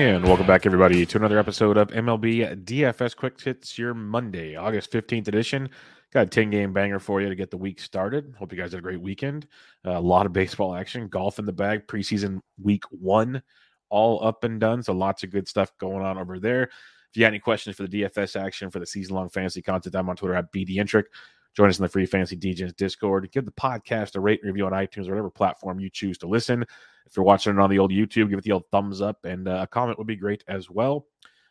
And welcome back, everybody, to another episode of MLB DFS Quick Hits, your Monday, August 15th edition. Got a 10 game banger for you to get the week started. Hope you guys had a great weekend. Uh, a lot of baseball action, golf in the bag, preseason week one, all up and done. So lots of good stuff going on over there. If you got any questions for the DFS action for the season long fantasy content, I'm on Twitter at BDintric. Join us in the free fantasy DJs Discord. Give the podcast a rate and review on iTunes or whatever platform you choose to listen. If you're watching it on the old YouTube, give it the old thumbs up and uh, a comment would be great as well.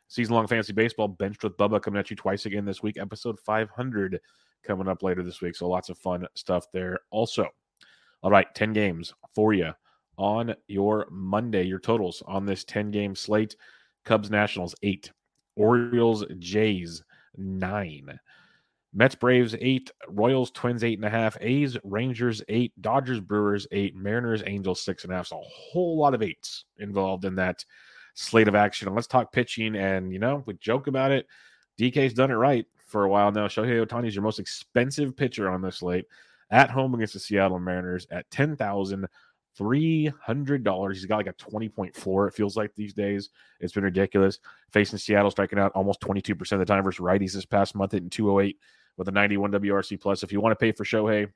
Season long fantasy baseball, benched with Bubba coming at you twice again this week. Episode 500 coming up later this week. So lots of fun stuff there also. All right, 10 games for you on your Monday. Your totals on this 10 game slate Cubs Nationals, eight. Orioles Jays, nine. Mets, Braves, eight. Royals, Twins, eight and a half. A's, Rangers, eight. Dodgers, Brewers, eight. Mariners, Angels, six and a half. So a whole lot of eights involved in that slate of action. And let's talk pitching. And, you know, we joke about it. DK's done it right for a while now. Shohei Ohtani is your most expensive pitcher on this slate at home against the Seattle Mariners at ten thousand three hundred dollars. He's got like a twenty point four. It feels like these days. It's been ridiculous. Facing Seattle, striking out almost twenty two percent of the time versus righties this past month, hitting two oh eight with a ninety one WRC plus. If you want to pay for Shohei,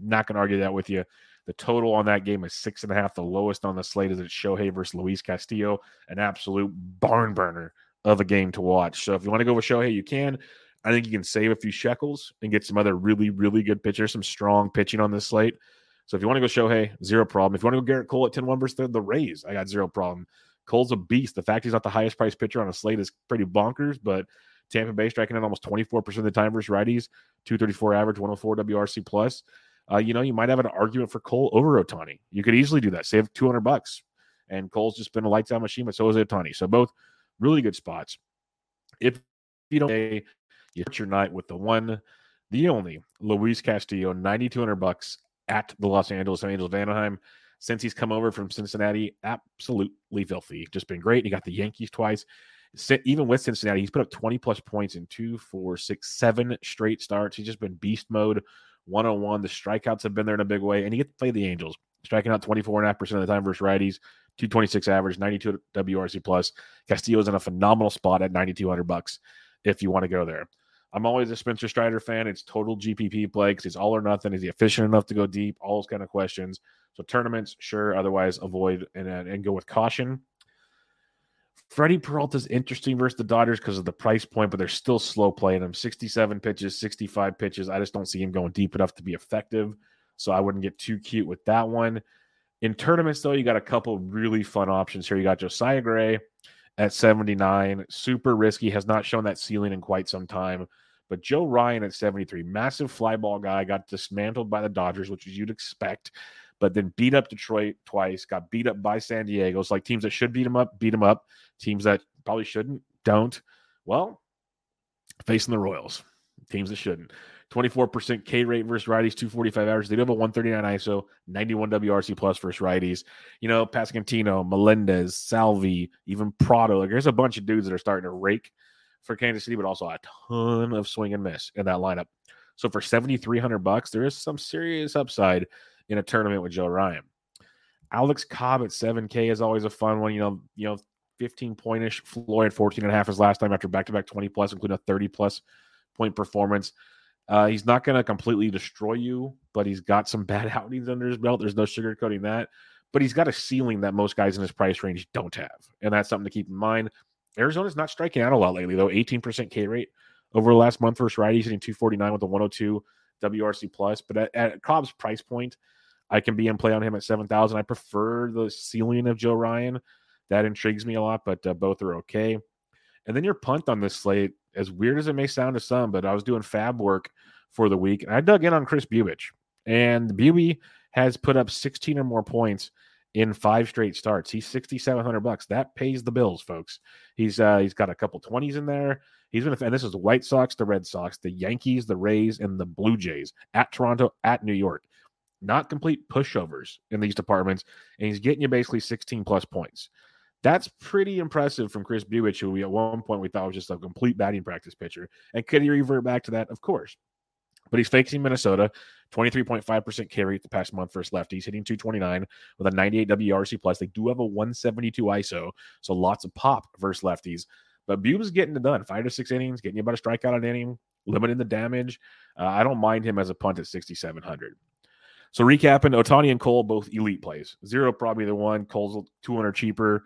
not going to argue that with you. The total on that game is six and a half. The lowest on the slate is it's Shohei versus Luis Castillo, an absolute barn burner of a game to watch. So if you want to go with Shohei, you can. I think you can save a few shekels and get some other really, really good pitchers, some strong pitching on this slate. So if you want to go Shohei, zero problem. If you want to go Gerrit Cole at 10 1 versus the, the Rays, I got zero problem. Cole's a beast. The fact he's not the highest priced pitcher on a slate is pretty bonkers, but Tampa Bay striking out almost 24% of the time versus righties, 234 average, 104 WRC plus. Uh, you know, you might have an argument for Cole over Ohtani. You could easily do that, save 200 bucks. And Cole's just been a lights out machine, but so is Ohtani. So both really good spots. If you don't, you start your night with the one, the only Luis Castillo, 9,200 bucks at the Los Angeles Angels of Anaheim. Since he's come over from Cincinnati, absolutely filthy. Just been great. He got the Yankees twice. Even with Cincinnati, he's put up 20 plus points in two, four, six, seven straight starts. He's just been beast mode 101. The strikeouts have been there in a big way, and he gets to play the Angels, striking out 24.5% of the time versus righties, 226 average, 92 WRC plus. Castillo's in a phenomenal spot at 9,200 bucks if you want to go there. I'm always a Spencer Strider fan. It's total GPP play because he's all or nothing. Is he efficient enough to go deep? All those kind of questions. So tournaments, sure. Otherwise, avoid and uh, and go with caution. Freddie Peralta's interesting versus the Dodgers because of the price point, but they're still slow playing him. 67 pitches, 65 pitches. I just don't see him going deep enough to be effective. So I wouldn't get too cute with that one. In tournaments, though, you got a couple really fun options here. You got Josiah Gray at 79, super risky, has not shown that ceiling in quite some time. But Joe Ryan at 73, massive flyball guy, got dismantled by the Dodgers, which is you'd expect, but then beat up Detroit twice, got beat up by San Diego. It's like teams that should beat them up, beat them up. Teams that probably shouldn't, don't. Well, facing the Royals. teams that shouldn't. 24% K rate versus righties, 245 average. They do have a 139 ISO, 91 WRC plus versus righties. You know, Pasquantino, Melendez, Salvy, even Prado. Like, there's a bunch of dudes that are starting to rake for Kansas City, but also a ton of swing and miss in that lineup. So for 7,300 bucks, there is some serious upside in a tournament with Joe Ryan. Alex Cobb at 7K is always a fun one. You know, you know, 15 pointish. Floyd 14 and a half his last time after back to back 20 plus, including a 30 plus point performance. Uh, he's not going to completely destroy you, but he's got some bad outings under his belt. There's no sugarcoating that. But he's got a ceiling that most guys in his price range don't have. And that's something to keep in mind. Arizona's not striking out a lot lately, though. 18% K rate over the last month versus righties, hitting 249 with a 102 WRC plus. But at, at Cobb's price point, I can be in play on him at 7,000. I prefer the ceiling of Joe Ryan. That intrigues me a lot, but uh, both are okay. And then your punt on this slate, as weird as it may sound to some, but I was doing fab work for the week and I dug in on Chris Bubic. And Buby has put up 16 or more points in five straight starts. He's 6700 bucks. That pays the bills, folks. He's uh he's got a couple 20s in there. He's been and this is the White Sox, the Red Sox, the Yankees, the Rays and the Blue Jays at Toronto, at New York. Not complete pushovers in these departments and he's getting you basically 16 plus points. That's pretty impressive from Chris Bubic, who we at one point we thought was just a complete batting practice pitcher. And could he revert back to that? Of course. But he's facing Minnesota, 23.5% K rate the past month versus lefties, hitting 229 with a 98 WRC plus. They do have a 172 ISO, so lots of pop versus lefties. But Bube's getting it done. Five to six innings, getting you about a strikeout an inning, limiting the damage. Uh, I don't mind him as a punt at 6,700. So recapping, Ohtani and Cole both elite plays. Zero probably the one. Cole's 200 cheaper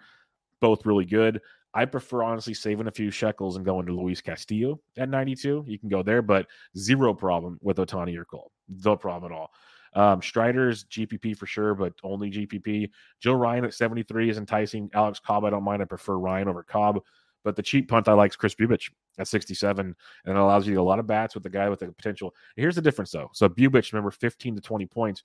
both really good. I prefer honestly saving a few shekels and going to Luis Castillo at 92. You can go there, but zero problem with Ohtani or Cole. No problem at all. Um, Strider's GPP for sure, but only GPP. Joe Ryan at 73 is enticing. Alex Cobb, I don't mind. I prefer Ryan over Cobb. But the cheap punt I like is Chris Bubic at 67, and it allows you a lot of bats with the guy with the potential. Here's the difference, though. So Bubic, remember, 15 to 20 points,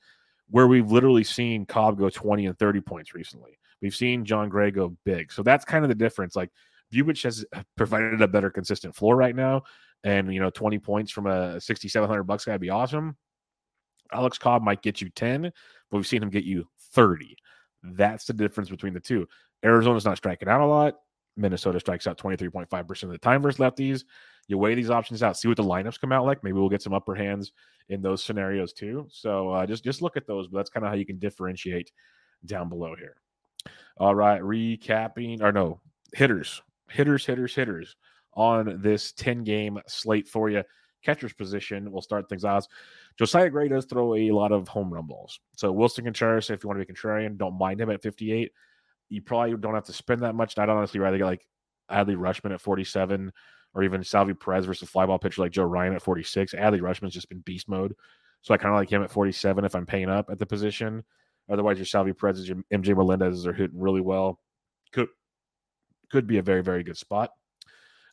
where we've literally seen Cobb go 20 and 30 points recently. We've seen John Gray go big. So that's kind of the difference. Like Bubic has provided a better consistent floor right now. And, you know, 20 points from a 6,700 bucks guy would be awesome. Alex Cobb might get you 10, but we've seen him get you 30. That's the difference between the two. Arizona's not striking out a lot. Minnesota strikes out 23.5% of the time versus lefties. You weigh these options out, see what the lineups come out like. Maybe we'll get some upper hands in those scenarios too. So uh, just just look at those. But that's kind of how you can differentiate down below here. All right, recapping or no hitters, hitters, hitters, hitters on this 10 game slate for you. Catcher's position, we'll start things out. Josiah Gray does throw a lot of home run balls. So Willson Contreras, if you want to be contrarian, don't mind him at 58. You probably don't have to spend that much. I'd honestly rather get like Adley Rutschman at 47 or even Salvy Perez versus flyball pitcher like Joe Ryan at 46. Adley Rutschman's just been beast mode. So I kind of like him at 47 if I'm paying up at the position. Otherwise, your Salvy Perez, your MJ Melendez are hitting really well. Could could be a very very good spot.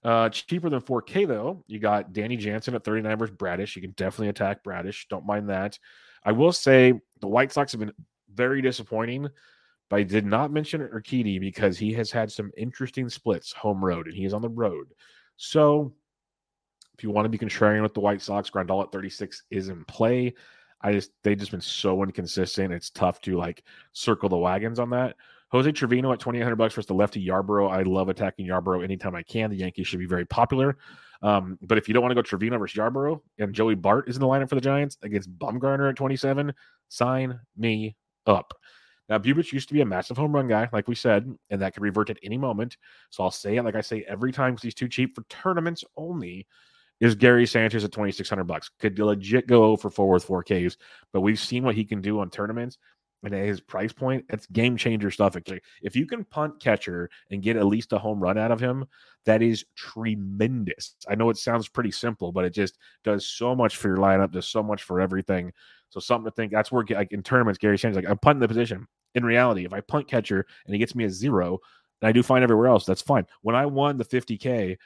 Uh, cheaper than 4K though, you got Danny Jansen at 39 versus Bradish. You can definitely attack Bradish. Don't mind that. I will say the White Sox have been very disappointing, I did not mention Urquidy because he has had some interesting splits home road and he is on the road. So if you want to be contrarian with the White Sox, Grandal at 36 is in play. I just they just been so inconsistent. It's tough to like circle the wagons on that. Jose Trevino at twenty eight hundred bucks versus the lefty Yarbrough. I love attacking Yarbrough anytime I can. The Yankees should be very popular. Um, but if you don't want to go Trevino versus Yarbrough and Joey Bart is in the lineup for the Giants against Bumgarner at 27, sign me up. Now, Bubic used to be a massive home run guy, like we said, and that could revert at any moment. So I'll say it like I say every time because he's too cheap for tournaments only is Gary Sanchez at 2600 bucks. Could legit go for four with 4Ks, but we've seen what he can do on tournaments and at his price point, it's game changer stuff. If you can punt catcher and get at least a home run out of him, that is tremendous. I know it sounds pretty simple, but it just does so much for your lineup, does so much for everything. So something to think. That's where like in tournaments, Gary Sanchez like I'm punting the position. In reality, if I punt catcher and he gets me a zero, and I do fine everywhere else, that's fine. When I won the 50k,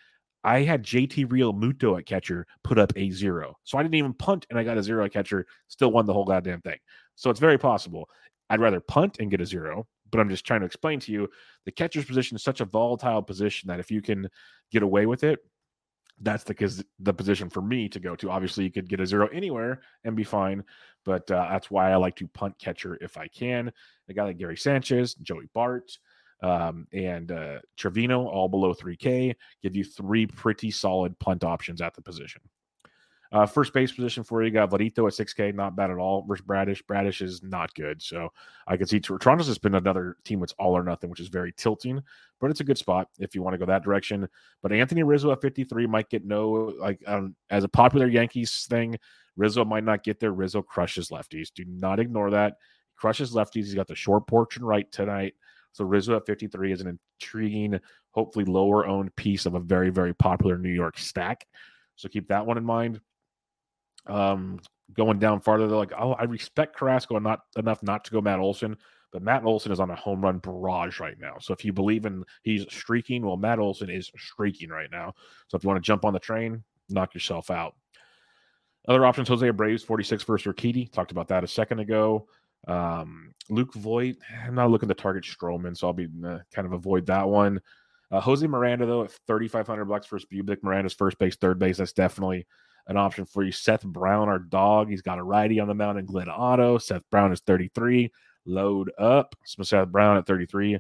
I had JT Realmuto at catcher put up a zero. So I didn't even punt and I got a zero at catcher, still won the whole goddamn thing. So it's very possible. I'd rather punt and get a zero, but I'm just trying to explain to you the catcher's position is such a volatile position that if you can get away with it, that's the the position for me to go to. Obviously, you could get a zero anywhere and be fine, but uh, that's why I like to punt catcher if I can. A guy like Gary Sanchez, Joey Bart, um, and uh, Trevino, all below 3K, give you three pretty solid punt options at the position. Uh, first base position for you, got Vladito at 6K, not bad at all. Versus Bradish, Bradish is not good. So I can see Toronto's has been another team that's all or nothing, which is very tilting, but it's a good spot if you want to go that direction. But Anthony Rizzo at 53 might get no, like, um, as a popular Yankees thing, Rizzo might not get there. Rizzo crushes lefties. Do not ignore that. He crushes lefties. He's got the short porch and right tonight. So Rizzo at 53 is an intriguing, hopefully lower owned piece of a very, very popular New York stack. So keep that one in mind. Um, going down farther, they're like, oh, I respect Carrasco not enough not to go Matt Olson, but Matt Olson is on a home run barrage right now. So if you believe in he's streaking, well, Matt Olson is streaking right now. So if you want to jump on the train, knock yourself out. Other options: Jose Abreu, 46 versus Urquidy. Talked about that a second ago. Um, Luke Voit, I'm not looking to target Stroman, so I'll be uh, kind of avoid that one. Uh, Jose Miranda, though, at 3,500 bucks versus Bubic. Miranda's first base, third base. That's definitely an option for you. Seth Brown, our dog, he's got a righty on the mound in Glenn Otto. Seth Brown is 33. Load up. Seth Brown at 33.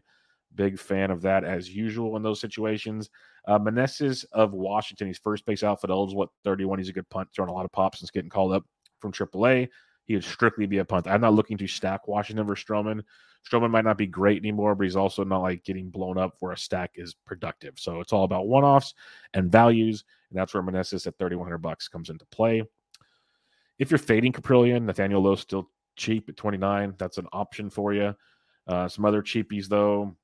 Big fan of that as usual in those situations. Uh, Meneses of Washington, he's first base outfit eligible at 31. He's a good punt, throwing a lot of pops and getting called up from AAA. He would strictly be a punt. I'm not looking to stack Washington versus Stroman. Stroman might not be great anymore, but he's also not like getting blown up where a stack is productive. So it's all about one offs and values. And that's where Meneses at 3,100 bucks comes into play. If you're fading Caprillion, Nathaniel Lowe still cheap at 29. That's an option for you. Uh, some other cheapies though.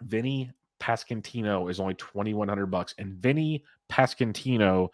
Vinny Pasquantino is only 2,100 bucks, and Vinny Pasquantino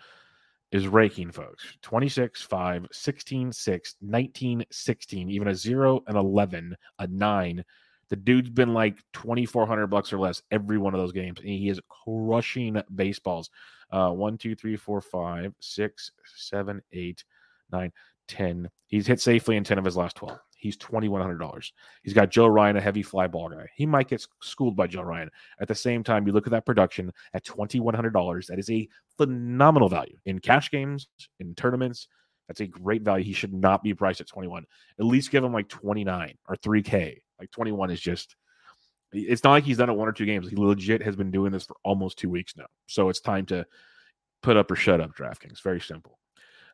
is raking, folks. 26, 5, 16, 6, 19, 16, even a 0 and 11, a 9. The dude's been like 2,400 bucks or less every one of those games, and he is crushing baseballs. Uh, 1, 2, 3, 4, 5, 6, 7, 8, 9, 10. He's hit safely in 10 of his last 12. He's $2,100. He's got Joe Ryan, a heavy fly ball guy. He might get schooled by Joe Ryan. At the same time, you look at that production at $2,100. That is a phenomenal value in cash games, in tournaments. That's a great value. He should not be priced at 21. At least give him like 29 or 3K. Like 21 is just, it's not like he's done it one or two games. He legit has been doing this for almost two weeks now. So it's time to put up or shut up DraftKings. Very simple.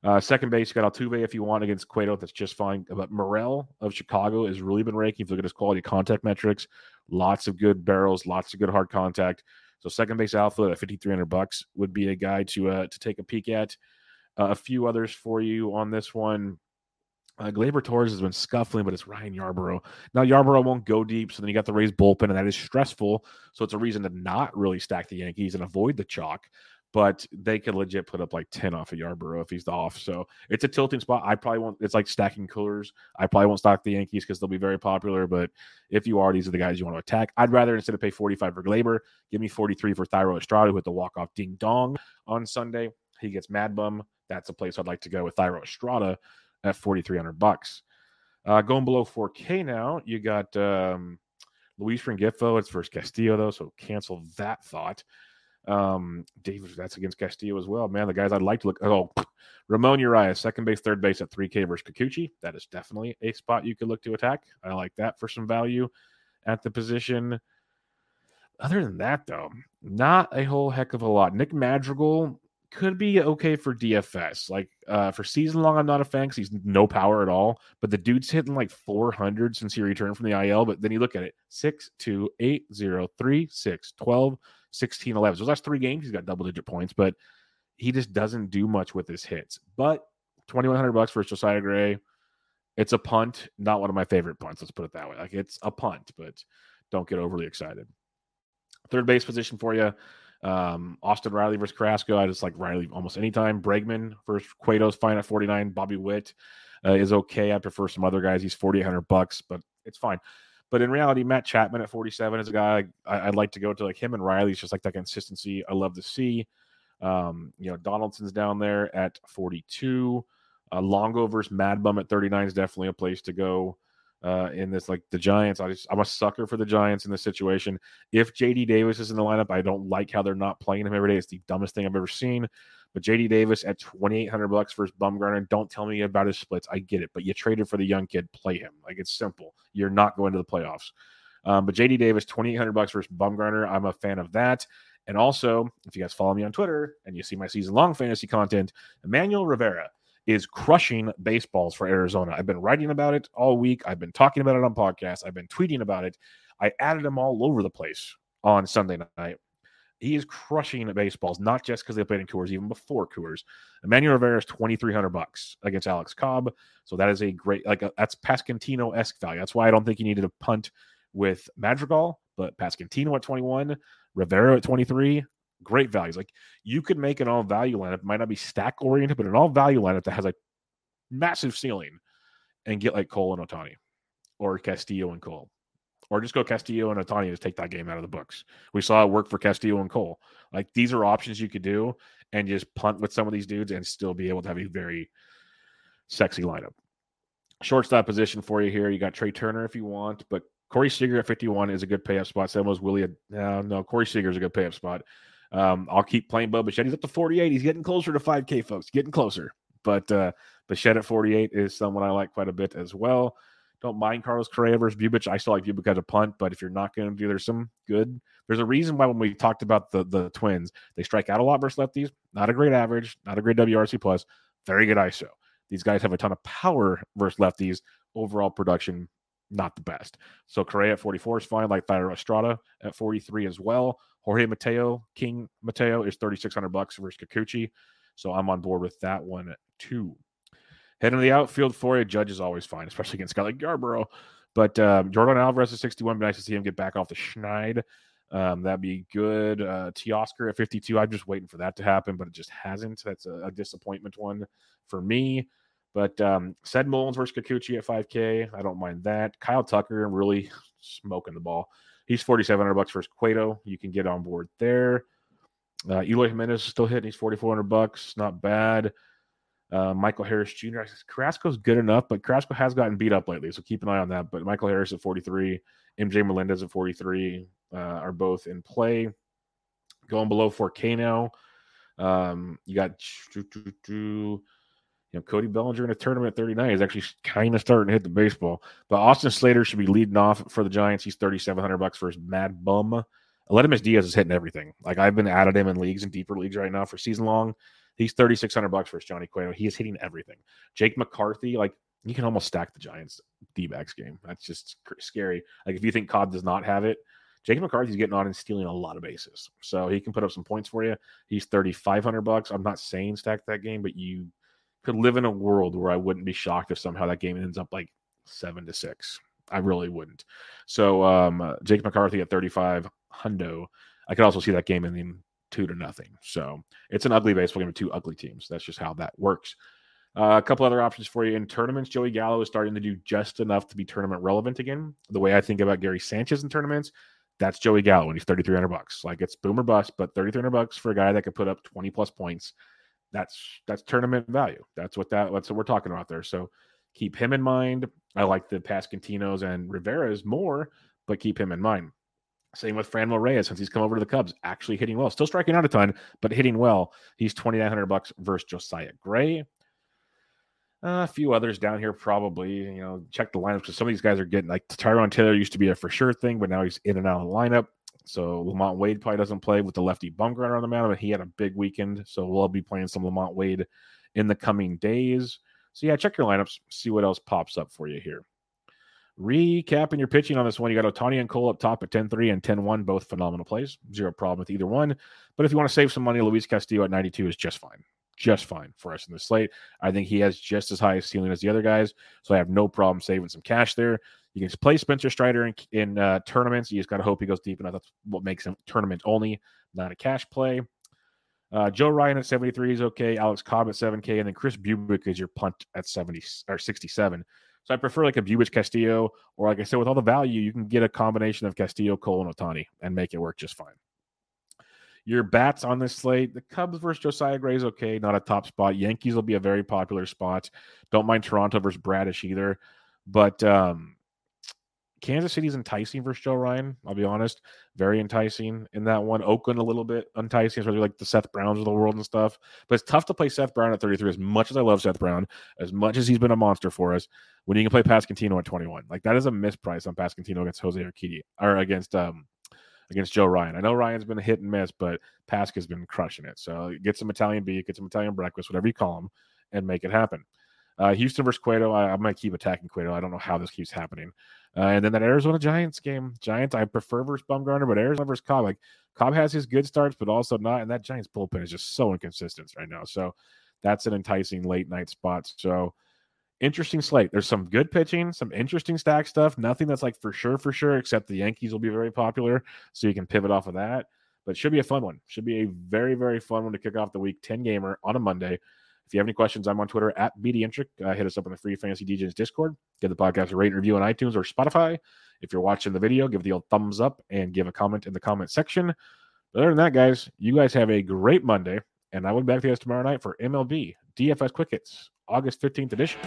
Uh, second base, you got Altuve if you want against Cueto. That's just fine. But Morel of Chicago has really been raking. If you look at his quality contact metrics, lots of good barrels, lots of good hard contact. So second base outfield at 5,300 bucks would be a guy to uh, to take a peek at. Uh, a few others for you on this one. Uh, Gleyber Torres has been scuffling, but it's Ryan Yarbrough. Now Yarbrough won't go deep, so then you got the Rays bullpen, and that is stressful. So it's a reason to not really stack the Yankees and avoid the chalk but they could legit put up like 10 off of Yarbrough if he's off. So it's a tilting spot. I probably won't, it's like stacking coolers. I probably won't stock the Yankees because they'll be very popular. But if you are, these are the guys you want to attack. I'd rather instead of pay 45 for Gleyber, give me 43 for Thairo Estrada with the walk off ding dong on Sunday. He gets Mad Bum. That's a place I'd like to go with Thairo Estrada at 4,300 bucks. Uh, going below 4K now, you got um, Luis Rengifo. It's versus Castillo, though, so cancel that thought. Um, David, that's against Castillo as well. Man, the guys I'd like to look. Oh, Ramon Urias, second base, third base at 3K versus Kikuchi. That is definitely a spot you could look to attack. I like that for some value at the position. Other than that, though, not a whole heck of a lot. Nick Madrigal could be okay for DFS. Like uh, for season long, I'm not a fan because he's no power at all. But the dude's hitting like 400 since he returned from the IL. But then you look at it 6, 2, 8, 0, 3, 6, 12, 16, 11. So last three games, he's got double digit points, but he just doesn't do much with his hits. But 2100 bucks for Josiah Gray. It's a punt, not one of my favorite punts. Let's put it that way. Like it's a punt, but don't get overly excited. Third base position for you. Um, Austin Riley versus Carrasco. I just like Riley almost anytime. Bregman versus Cueto's fine at 49. Bobby Witt uh, is okay. I prefer some other guys. He's 4,800 bucks, but it's fine. But in reality, Matt Chapman at 47 is a guy I, would like to go to. Like him and Riley's just like that consistency I love to see. Um, you know, Donaldson's down there at 42. Uh, Longo versus Mad Bum at 39 is definitely a place to go. uh, in this. Like the Giants, I just I'm a sucker for the Giants in this situation. If JD Davis is in the lineup, I don't like how they're not playing him every day. It's the dumbest thing I've ever seen. But JD Davis at 2,800 bucks versus Bumgarner, don't tell me about his splits. I get it, but you traded for the young kid, play him. Like it's simple. You're not going to the playoffs. Um, but JD Davis, 2,800 bucks versus Bumgarner. I'm a fan of that. And also, if you guys follow me on Twitter and you see my season long fantasy content, Emmanuel Rivera is crushing baseballs for Arizona. I've been writing about it all week. I've been talking about it on podcasts. I've been tweeting about it. I added him all over the place on Sunday night. He is crushing baseballs, not just because they played in Coors, even before Coors. Emmanuel Rivera is twenty three hundred bucks against Alex Cobb, so that is a great like a, that's Pasquantino esque value. That's why I don't think you needed a punt with Madrigal, but Pasquantino at twenty one, Rivera at twenty three, great values. Like you could make an all value lineup, might not be stack oriented, but an all value lineup that has a massive ceiling and get like Cole and Ohtani, or Castillo and Cole. Or just go Castillo and Ohtani to take that game out of the books. We saw it work for Castillo and Cole. Like these are options you could do and just punt with some of these dudes and still be able to have a very sexy lineup. Shortstop position for you here. You got Trey Turner if you want, but Corey Seager at 51 is a good pay up spot. As Willie. Uh, no, Corey Seager is a good pay up spot. Um, I'll keep playing Bo Bichette. He's up to 48. He's getting closer to 5K, folks. Getting closer. But uh, Bichette at 48 is someone I like quite a bit as well. Don't mind Carlos Correa versus Bubic. I still like Bubic as a punt, but if you're not going to do, there's some good. There's a reason why when we talked about the the Twins, they strike out a lot versus lefties. Not a great average, not a great WRC plus, very good ISO. These guys have a ton of power versus lefties. Overall production, not the best. So Correa at 44 is fine, like Thairo Estrada at 43 as well. Jorge Mateo, King Mateo is 3,600 bucks versus Kikuchi. So I'm on board with that one too. Heading to the outfield for you, Judge is always fine, especially against guy like Yarbrough. But um, Yordan Alvarez is 61. Be nice to see him get back off the schneid. Um, that'd be good. Uh, Teoscar at 52. I'm just waiting for that to happen, but it just hasn't. That's a, a disappointment one for me. But um, Ced Mullins versus Kikuchi at 5K. I don't mind that. Kyle Tucker really smoking the ball. He's 4,700 bucks versus Cueto. You can get on board there. Uh, Eloy Jimenez is still hitting. He's 4,400 bucks. Not bad. Uh, Michael Harris Jr. Carrasco's good enough, but Carrasco has gotten beat up lately, so keep an eye on that. But Michael Harris at 43, MJ Melendez at 43 uh, are both in play. Going below 4K now. Um, you got you know, Cody Bellinger in a tournament at 39 is actually kind of starting to hit the baseball. But Austin Slater should be leading off for the Giants. He's 3,700 bucks for his mad bum. Aledmys Diaz is hitting everything. Like I've been added him in leagues and deeper leagues right now for season long. He's 3,600 bucks for his Johnny Cueto. He is hitting everything. Jake McCarthy, like you can almost stack the Giants D backs game. That's just scary. Like if you think Cobb does not have it, Jake McCarthy's getting on and stealing a lot of bases. So he can put up some points for you. He's 3,500 bucks. I'm not saying stack that game, but you could live in a world where I wouldn't be shocked if somehow that game ends up like seven to six. I really wouldn't. So um, Jake McCarthy at 35 hundo. I could also see that game ending two to nothing. So it's an ugly baseball game with two ugly teams. That's just how that works. Uh, a couple other options for you in tournaments. Joey Gallo is starting to do just enough to be tournament relevant again. The way I think about Gary Sanchez in tournaments, that's Joey Gallo, and he's 3,300 bucks. Like it's boomer bust, but 3,300 bucks for a guy that could put up 20 plus points that's that's tournament value. That's what that that's what we're talking about there. So keep him in mind. I like the Pasquantinos and Rivera's more, but keep him in mind. Same with Franmil Reyes since he's come over to the Cubs, actually hitting well, still striking out a ton, but hitting well. He's twenty nine hundred bucks versus Josiah Gray. Uh, a few others down here probably. You know, check the lineups because some of these guys are getting like Tyrone Taylor used to be a for sure thing, but now he's in and out of the lineup. So LaMonte Wade probably doesn't play with the lefty bum Bumgarner on the mound, but he had a big weekend. So we'll be playing some LaMonte Wade in the coming days. So yeah, check your lineups, see what else pops up for you here. Recapping your pitching on this one, you got Ohtani and Cole up top at 10-3 and 10-1, both phenomenal plays. Zero problem with either one. But if you want to save some money, Luis Castillo at 92 is just fine. Just fine for us in the slate. I think he has just as high a ceiling as the other guys. So I have no problem saving some cash there. You can play Spencer Strider in, in uh, tournaments. You just got to hope he goes deep enough. That's what makes him tournament only, not a cash play. Uh, Joe Ryan at 73 is okay. Alex Cobb at 7K. And then Chris Bubic is your punt at 70 or 67. So I prefer like a Bubic Castillo, or like I said, with all the value, you can get a combination of Castillo, Cole, and Ohtani and make it work just fine. Your bats on this slate, the Cubs versus Josiah Gray is okay, not a top spot. Yankees will be a very popular spot. Don't mind Toronto versus Bradish either. But um, Kansas City's enticing versus Joe Ryan. I'll be honest, very enticing in that one. Oakland a little bit enticing, especially like the Seth Browns of the world and stuff. But it's tough to play Seth Brown at 33. As much as I love Seth Brown, as much as he's been a monster for us, when you can play Pasquantino at 21, like that is a misprice on Pasquantino against Jose Urquidy or against um against Joe Ryan. I know Ryan's been a hit and miss, but Pasc has been crushing it. So get some Italian beef, get some Italian breakfast, whatever you call them, and make it happen. Uh, Houston versus Cueto. I, I, might keep attacking Cueto. I don't know how this keeps happening. Uh, and then that Arizona Giants game. Giants, I prefer versus Bumgarner, but Arizona versus Cobb. Like Cobb has his good starts, but also not. And that Giants bullpen is just so inconsistent right now. So that's an enticing late night spot. So interesting slate. There's some good pitching, some interesting stack stuff. Nothing that's like for sure, for sure, except the Yankees will be very popular. So you can pivot off of that. But should be a fun one. Should be a very, very fun one to kick off the week 10 gamer on a Monday. If you have any questions, I'm on Twitter at BDintric. Uh, hit us up on the Free Fantasy DJs Discord. Give the podcast a rate and review on iTunes or Spotify. If you're watching the video, give the old thumbs up and give a comment in the comment section. But other than that, guys, you guys have a great Monday. And I will be back to you guys tomorrow night for MLB DFS Quick Hits, August 15th edition.